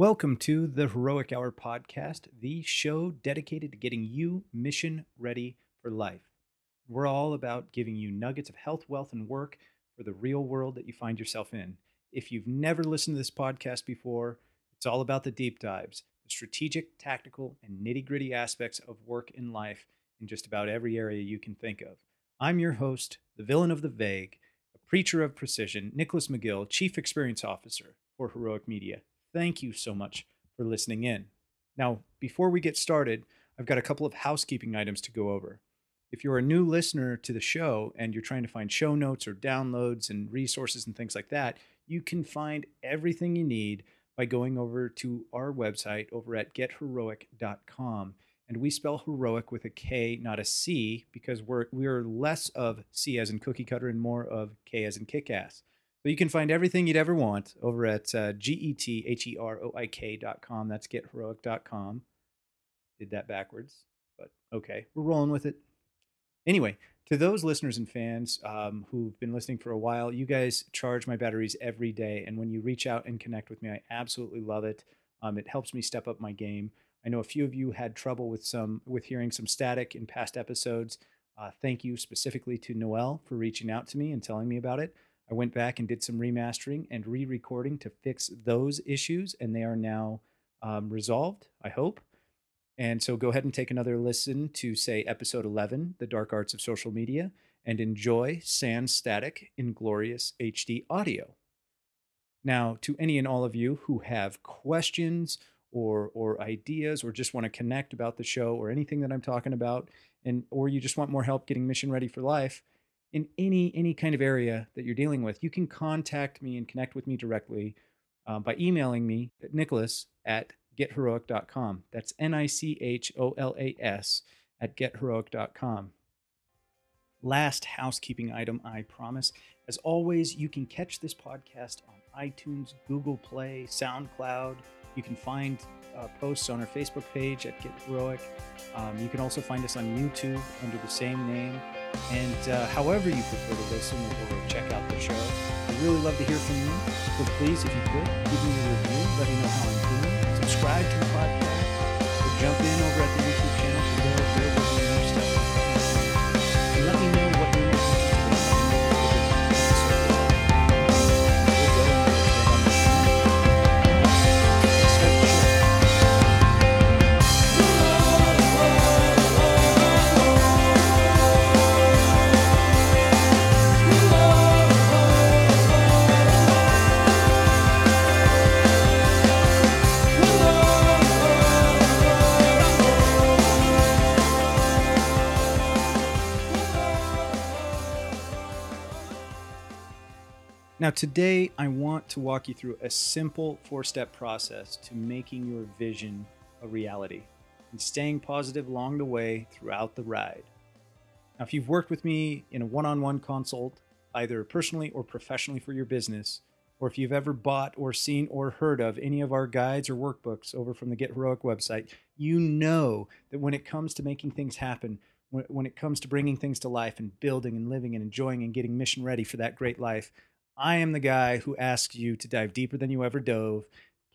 Welcome to the Heroik Hour podcast, the show dedicated to getting you mission ready for life. We're all about giving you nuggets of health, wealth, and work for the real world that you find yourself in. If you've never listened to this podcast before, it's all about the deep dives, the strategic, tactical, and nitty gritty aspects of work and life in just about every area you can think of. I'm your host, the villain of the vague, a preacher of precision, Nicholas McGill, Chief Experience Officer for Heroik Media. Thank you so much for listening in. Now, before we get started, I've got a couple of housekeeping items to go over. If you're a new listener to the show and you're trying to find show notes or downloads and resources and things like that, you can find everything you need by going over to our website over at getheroik.com. And we spell heroic with a K, not a C, because we're we're less of C as in cookie cutter and more of K as in kick ass. So you can find everything you'd ever want over at uh, G-E-T-H-E-R-O-I-K.com. That's getheroik.com. Did that backwards, but okay, we're rolling with it. Anyway, to those listeners and fans um, who've been listening for a while, you guys charge my batteries every day. And when you reach out and connect with me, I absolutely love it. Um, it helps me step up my game. I know a few of you had trouble with some with hearing some static in past episodes. Uh, thank you specifically to Noel for reaching out to me and telling me about it. I went back and did some remastering and re recording to fix those issues, and they are now um, resolved, I hope. And so go ahead and take another listen to, say, episode 11, The Dark Arts of Social Media, and enjoy Sans Static in glorious HD audio. Now, to any and all of you who have questions or, or ideas or just want to connect about the show or anything that I'm talking about, and or you just want more help getting mission ready for life, in any any kind of area that you're dealing with, you can contact me and connect with me directly uh, by emailing me at nicholas at getheroik.com. That's N I C H O L A S at getheroik.com. Last housekeeping item, I promise. As always, you can catch this podcast on iTunes, Google Play, SoundCloud. You can find uh, posts on our Facebook page at Get Heroik. Um, you can also find us on YouTube under the same name. And uh, however you prefer to listen or check out the show, I'd really love to hear from you. So please, if you could, give me a review, let me know how I'm doing. Subscribe to the podcast, or jump in over at the YouTube Now, today I want to walk you through a simple four step process to making your vision a reality and staying positive along the way throughout the ride. Now, if you've worked with me in a one on one consult, either personally or professionally for your business, or if you've ever bought or seen or heard of any of our guides or workbooks over from the Get Heroik website, you know that when it comes to making things happen, when, when it comes to bringing things to life and building and living and enjoying and getting mission ready for that great life, I am the guy who asks you to dive deeper than you ever dove,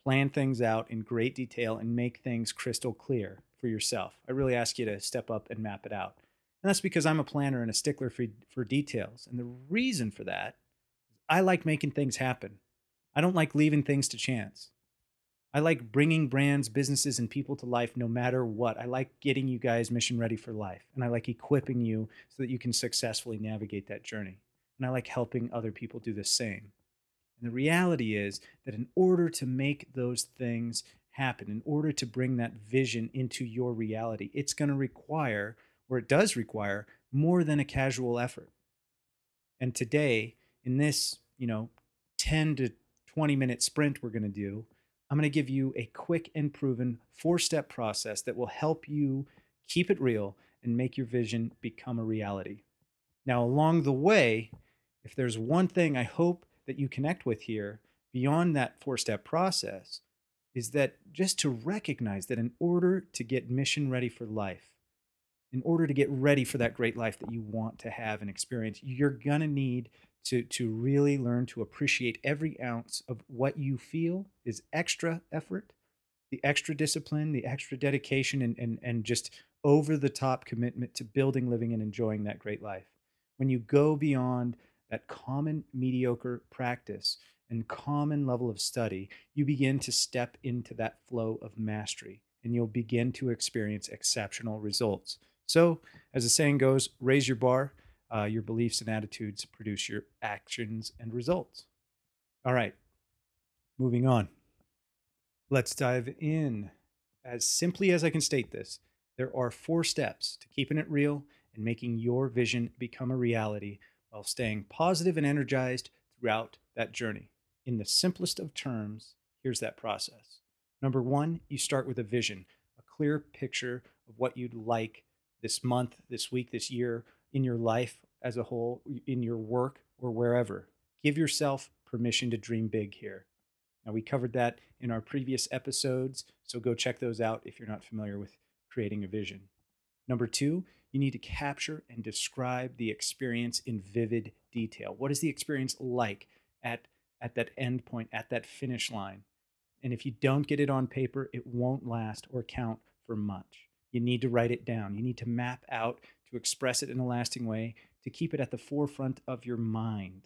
plan things out in great detail, and make things crystal clear for yourself. I really ask you to step up and map it out. And that's because I'm a planner and a stickler for, for details. And the reason for that is I like making things happen. I don't like leaving things to chance. I like bringing brands, businesses, and people to life no matter what. I like getting you guys mission ready for life. And I like equipping you so that you can successfully navigate that journey and I like helping other people do the same. And the reality is that in order to make those things happen, in order to bring that vision into your reality, it's going to require, or it does require, more than a casual effort. And today, in this, you know, 10 to 20 minute sprint we're going to do, I'm going to give you a quick and proven four step process that will help you keep it real and make your vision become a reality. Now, along the way, if there's one thing I hope that you connect with here beyond that four step process, is that just to recognize that in order to get mission ready for life, in order to get ready for that great life that you want to have and experience, you're going to need to, to really learn to appreciate every ounce of what you feel is extra effort, the extra discipline, the extra dedication, and, and, and just over the top commitment to building, living, and enjoying that great life. When you go beyond that common mediocre practice and common level of study, you begin to step into that flow of mastery and you'll begin to experience exceptional results. So, as the saying goes, raise your bar. Uh, your beliefs and attitudes produce your actions and results. All right, moving on. Let's dive in. As simply as I can state this, there are four steps to keeping it real and making your vision become a reality while staying positive and energized throughout that journey. In the simplest of terms, here's that process. Number one, you start with a vision, a clear picture of what you'd like this month, this week, this year, in your life as a whole, in your work, or wherever. Give yourself permission to dream big here. Now, we covered that in our previous episodes, so go check those out if you're not familiar with creating a vision. Number two, you need to capture and describe the experience in vivid detail. What is the experience like at, at that end point, at that finish line? And if you don't get it on paper, it won't last or count for much. You need to write it down. You need to map out to express it in a lasting way, to keep it at the forefront of your mind.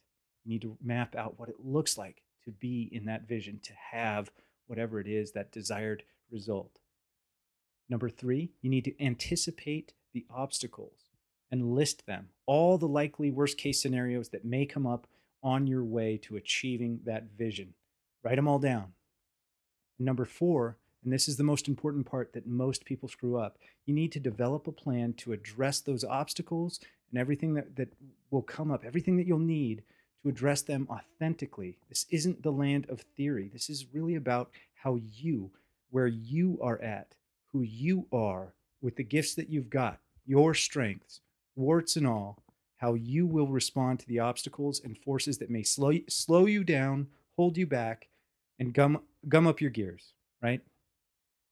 You need to map out what it looks like to be in that vision, to have whatever it is, that desired result. Number three, you need to anticipate the obstacles and list them, all the likely worst case scenarios that may come up on your way to achieving that vision. Write them all down. Number four, and this is the most important part that most people screw up, you need to develop a plan to address those obstacles and everything that, that will come up, everything that you'll need to address them authentically. This isn't the land of theory. This is really about how you, where you are at, who you are, with the gifts that you've got, your strengths, warts and all, how you will respond to the obstacles and forces that may slow, slow you down, hold you back, and gum, gum up your gears, right?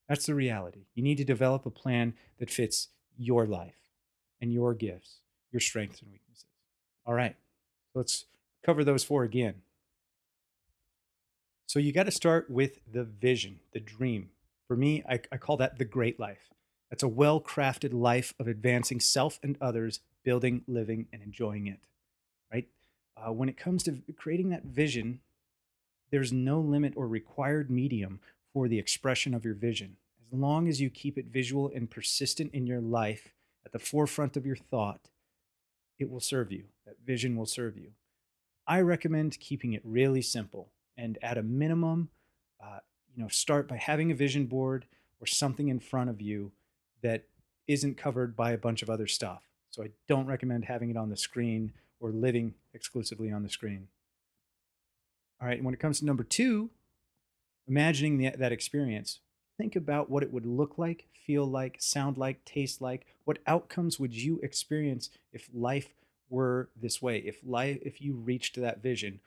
That's the reality. You need to develop a plan that fits your life and your gifts, your strengths and weaknesses. All right, let's cover those four again. So you got to start with the vision, the dream. For me, I, I call that the great life. That's a well crafted life of advancing self and others, building, living, and enjoying it. Right? Uh, when it comes to creating that vision, there's no limit or required medium for the expression of your vision. As long as you keep it visual and persistent in your life at the forefront of your thought, it will serve you. That vision will serve you. I recommend keeping it really simple and at a minimum, uh, you know, start by having a vision board or something in front of you that isn't covered by a bunch of other stuff. So I don't recommend having it on the screen or living exclusively on the screen. All right, and when it comes to number two, imagining the, that experience, think about what it would look like, feel like, sound like, taste like. What outcomes would you experience if life were this way? If life, if you reached that vision,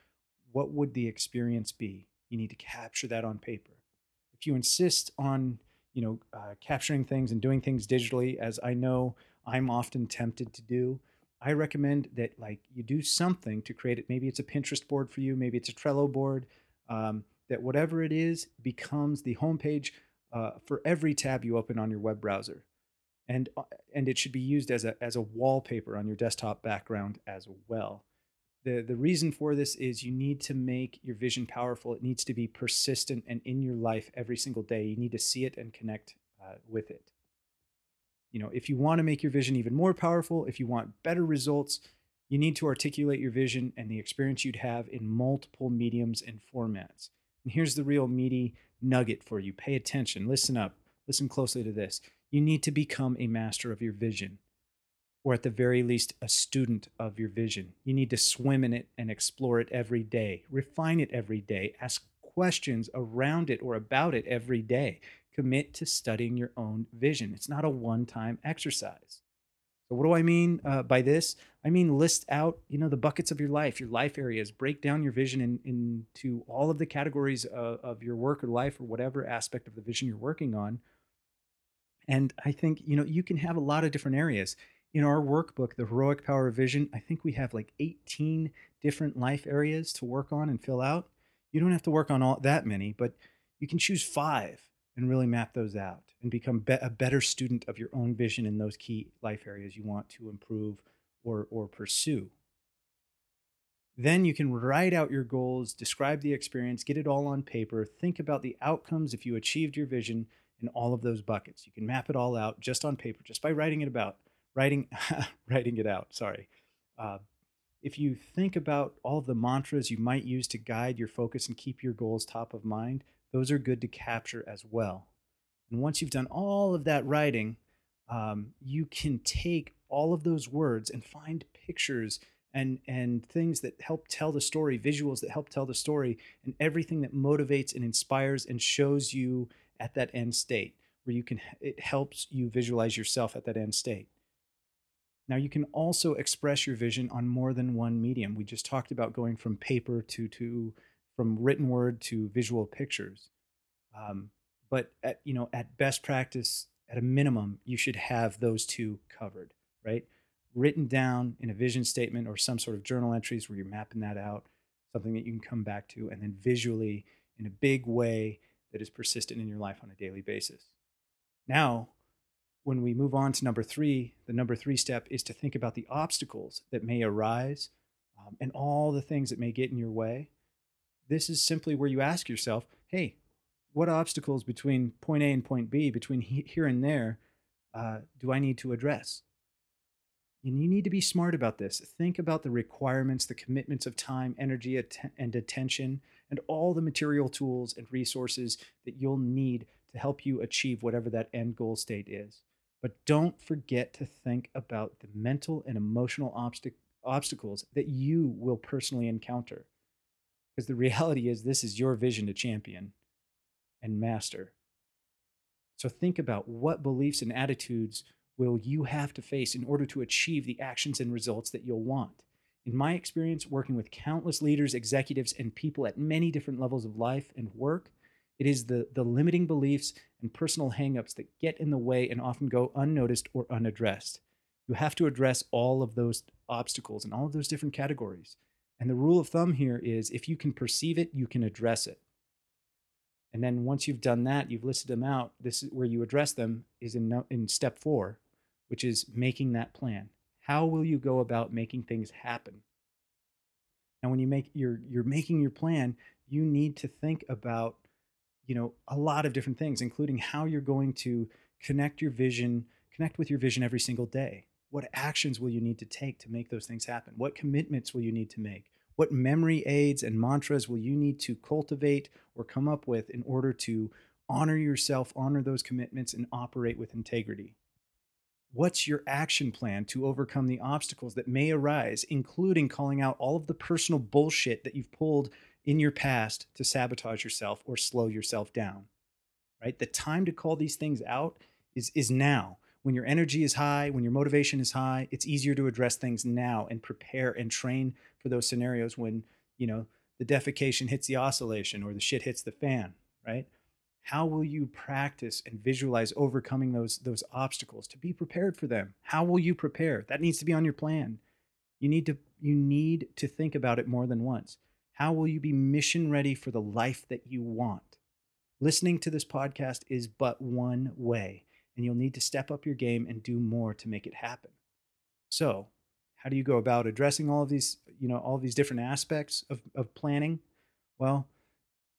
what would the experience be? You need to capture that on paper. If you insist on, you know, uh, capturing things and doing things digitally, as I know I'm often tempted to do, I recommend that like you do something to create it. Maybe it's a Pinterest board for you. Maybe it's a Trello board. Um, that whatever it is becomes the homepage uh, for every tab you open on your web browser, and uh, and it should be used as a as a wallpaper on your desktop background as well. The, the reason for this is you need to make your vision powerful. It needs to be persistent and in your life every single day. You need to see it and connect uh, with it you know, if you want to make your vision even more powerful, if you want better results, you need to articulate your vision and the experience you'd have in multiple mediums and formats. And here's the real meaty nugget for you. Pay attention, listen up, listen closely to this. You need to become a master of your vision, or at the very least, a student of your vision. You need to swim in it and explore it every day, refine it every day, ask questions around it or about it every day commit to studying your own vision. It's not a one time exercise. So, what do I mean uh, by this? I mean, list out, you know, the buckets of your life, your life areas, break down your vision in, into all of the categories of, of your work or life or whatever aspect of the vision you're working on. And I think, you know, you can have a lot of different areas. In our workbook, The Heroik Power of Vision, I think we have like 18 different life areas to work on and fill out. You don't have to work on all that many, but you can choose five and really map those out and become be- a better student of your own vision in those key life areas you want to improve or, or pursue. Then you can write out your goals, describe the experience, get it all on paper, think about the outcomes if you achieved your vision in all of those buckets. You can map it all out just on paper, just by writing it about, writing, writing it out. Sorry. Uh, if you think about all the mantras you might use to guide your focus and keep your goals top of mind, those are good to capture as well. And once you've done all of that writing, um, you can take all of those words and find pictures and and things that help tell the story, visuals that help tell the story, and everything that motivates and inspires and shows you at that end state where you can it helps you visualize yourself at that end state. Now you can also express your vision on more than one medium. We just talked about going from paper to to from written word to visual pictures. Um, but at you know at best practice, at a minimum, you should have those two covered, right? Written down in a vision statement or some sort of journal entries where you're mapping that out, something that you can come back to, and then visually in a big way that is persistent in your life on a daily basis. Now, when we move on to number three, the number three step is to think about the obstacles that may arise um, and all the things that may get in your way. This is simply where you ask yourself, hey, what obstacles between point A and point B, between here and there, uh, do I need to address? And you need to be smart about this. Think about the requirements, the commitments of time, energy, att- and attention, and all the material tools and resources that you'll need to help you achieve whatever that end goal state is. But don't forget to think about the mental and emotional obst- obstacles that you will personally encounter. Because the reality is, this is your vision to champion and master. So think about what beliefs and attitudes will you have to face in order to achieve the actions and results that you'll want. In my experience working with countless leaders, executives, and people at many different levels of life and work, it is the, the limiting beliefs and personal hangups that get in the way and often go unnoticed or unaddressed. You have to address all of those obstacles and all of those different categories. And the rule of thumb here is if you can perceive it, you can address it. And then once you've done that, you've listed them out. This is where you address them is in, in step four, which is making that plan. How will you go about making things happen? Now, when you make you're you're making your plan, you need to think about you know a lot of different things including how you're going to connect your vision connect with your vision every single day. What actions will you need to take to make those things happen? What commitments will you need to make? What memory aids and mantras will you need to cultivate or come up with in order to honor yourself honor those commitments and operate with integrity? What's your action plan to overcome the obstacles that may arise, including calling out all of the personal bullshit that you've pulled in your past to sabotage yourself or slow yourself down, right? The time to call these things out is, is now. When your energy is high, when your motivation is high, it's easier to address things now and prepare and train for those scenarios when, you know, the defecation hits the oscillation or the shit hits the fan, right? How will you practice and visualize overcoming those those obstacles to be prepared for them? How will you prepare? That needs to be on your plan. You need to you need to think about it more than once. How will you be mission ready for the life that you want? Listening to this podcast is but one way, and you'll need to step up your game and do more to make it happen. So, how do you go about addressing all of these, you know, all these different aspects of, of planning? Well,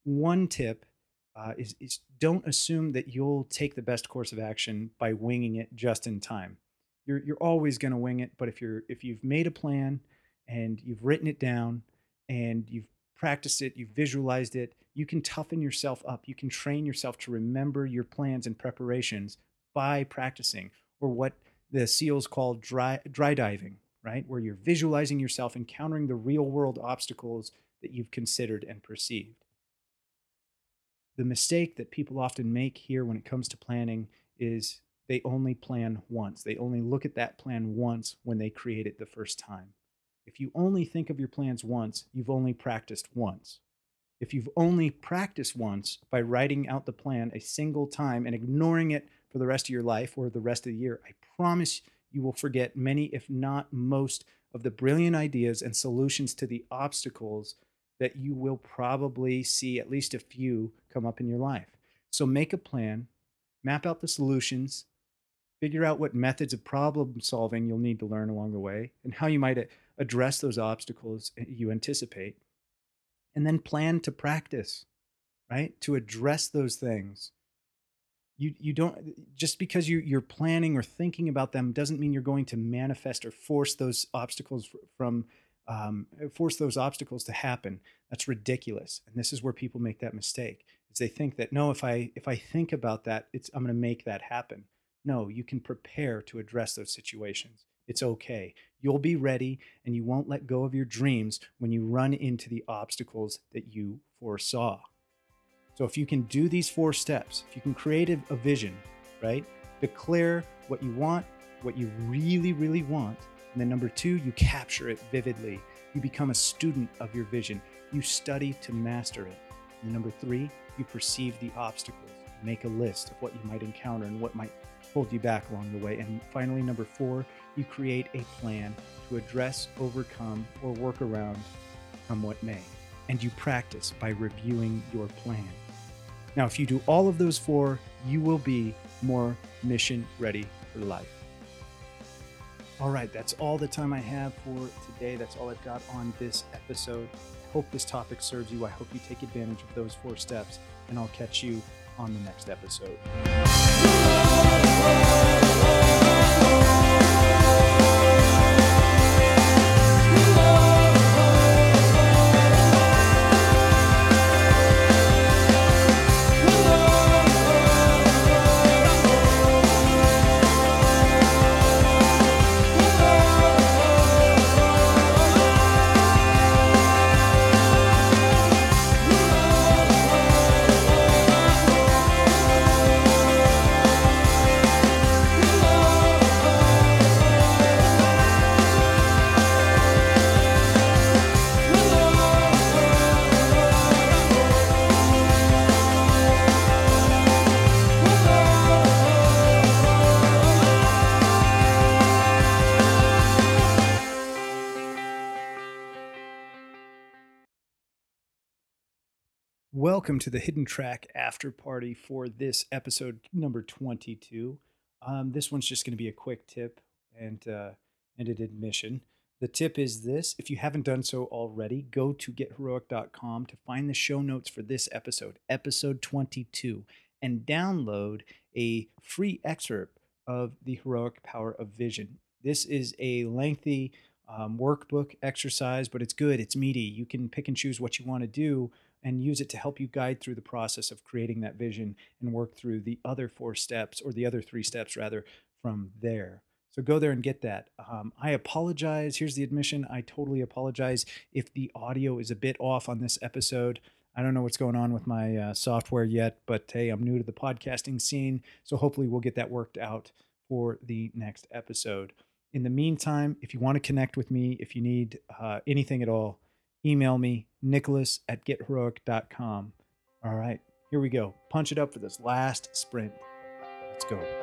one tip uh, is, is don't assume that you'll take the best course of action by winging it just in time. You're, you're always going to wing it, but if you're if you've made a plan and you've written it down and you've practiced it, you've visualized it, you can toughen yourself up. You can train yourself to remember your plans and preparations by practicing, or what the SEALs call dry, dry diving, right? Where you're visualizing yourself encountering the real world obstacles that you've considered and perceived. The mistake that people often make here when it comes to planning is they only plan once. They only look at that plan once when they create it the first time. If you only think of your plans once, you've only practiced once. If you've only practiced once by writing out the plan a single time and ignoring it for the rest of your life or the rest of the year, I promise you will forget many, if not most, of the brilliant ideas and solutions to the obstacles that you will probably see at least a few come up in your life. So make a plan, map out the solutions, figure out what methods of problem solving you'll need to learn along the way, and how you might address those obstacles you anticipate. And then plan to practice, right? To address those things you you don't just because you you're planning or thinking about them doesn't mean you're going to manifest or force those obstacles from um, force those obstacles to happen that's ridiculous and this is where people make that mistake is they think that no if i if i think about that it's i'm going to make that happen no you can prepare to address those situations it's okay you'll be ready and you won't let go of your dreams when you run into the obstacles that you foresaw so if you can do these four steps, if you can create a, a vision, right? Declare what you want, what you really, really want. And then number two, you capture it vividly. You become a student of your vision. You study to master it. And number three, you perceive the obstacles. Make a list of what you might encounter and what might hold you back along the way. And finally, number four, you create a plan to address, overcome, or work around come what may. And you practice by reviewing your plan. Now, if you do all of those four, you will be more mission ready for life. All right, that's all the time I have for today. That's all I've got on this episode. I hope this topic serves you. I hope you take advantage of those four steps, and I'll catch you on the next episode. oh, oh. Welcome to the Hidden Track After Party for this episode number 22. Um, this one's just going to be a quick tip and, uh, and an admission. The tip is this if you haven't done so already, go to getheroik.com to find the show notes for this episode, episode 22, and download a free excerpt of the Heroik Power of Vision. This is a lengthy um, workbook exercise, but it's good, it's meaty. You can pick and choose what you want to do and use it to help you guide through the process of creating that vision and work through the other four steps or the other three steps rather from there. So go there and get that. Um, I apologize. Here's the admission. I totally apologize if the audio is a bit off on this episode. I don't know what's going on with my uh, software yet, but hey, I'm new to the podcasting scene. So hopefully we'll get that worked out for the next episode. In the meantime, if you want to connect with me, if you need uh, anything at all, email me, nicholas at getheroik.com. All right, here we go. Punch it up for this last sprint. Let's go.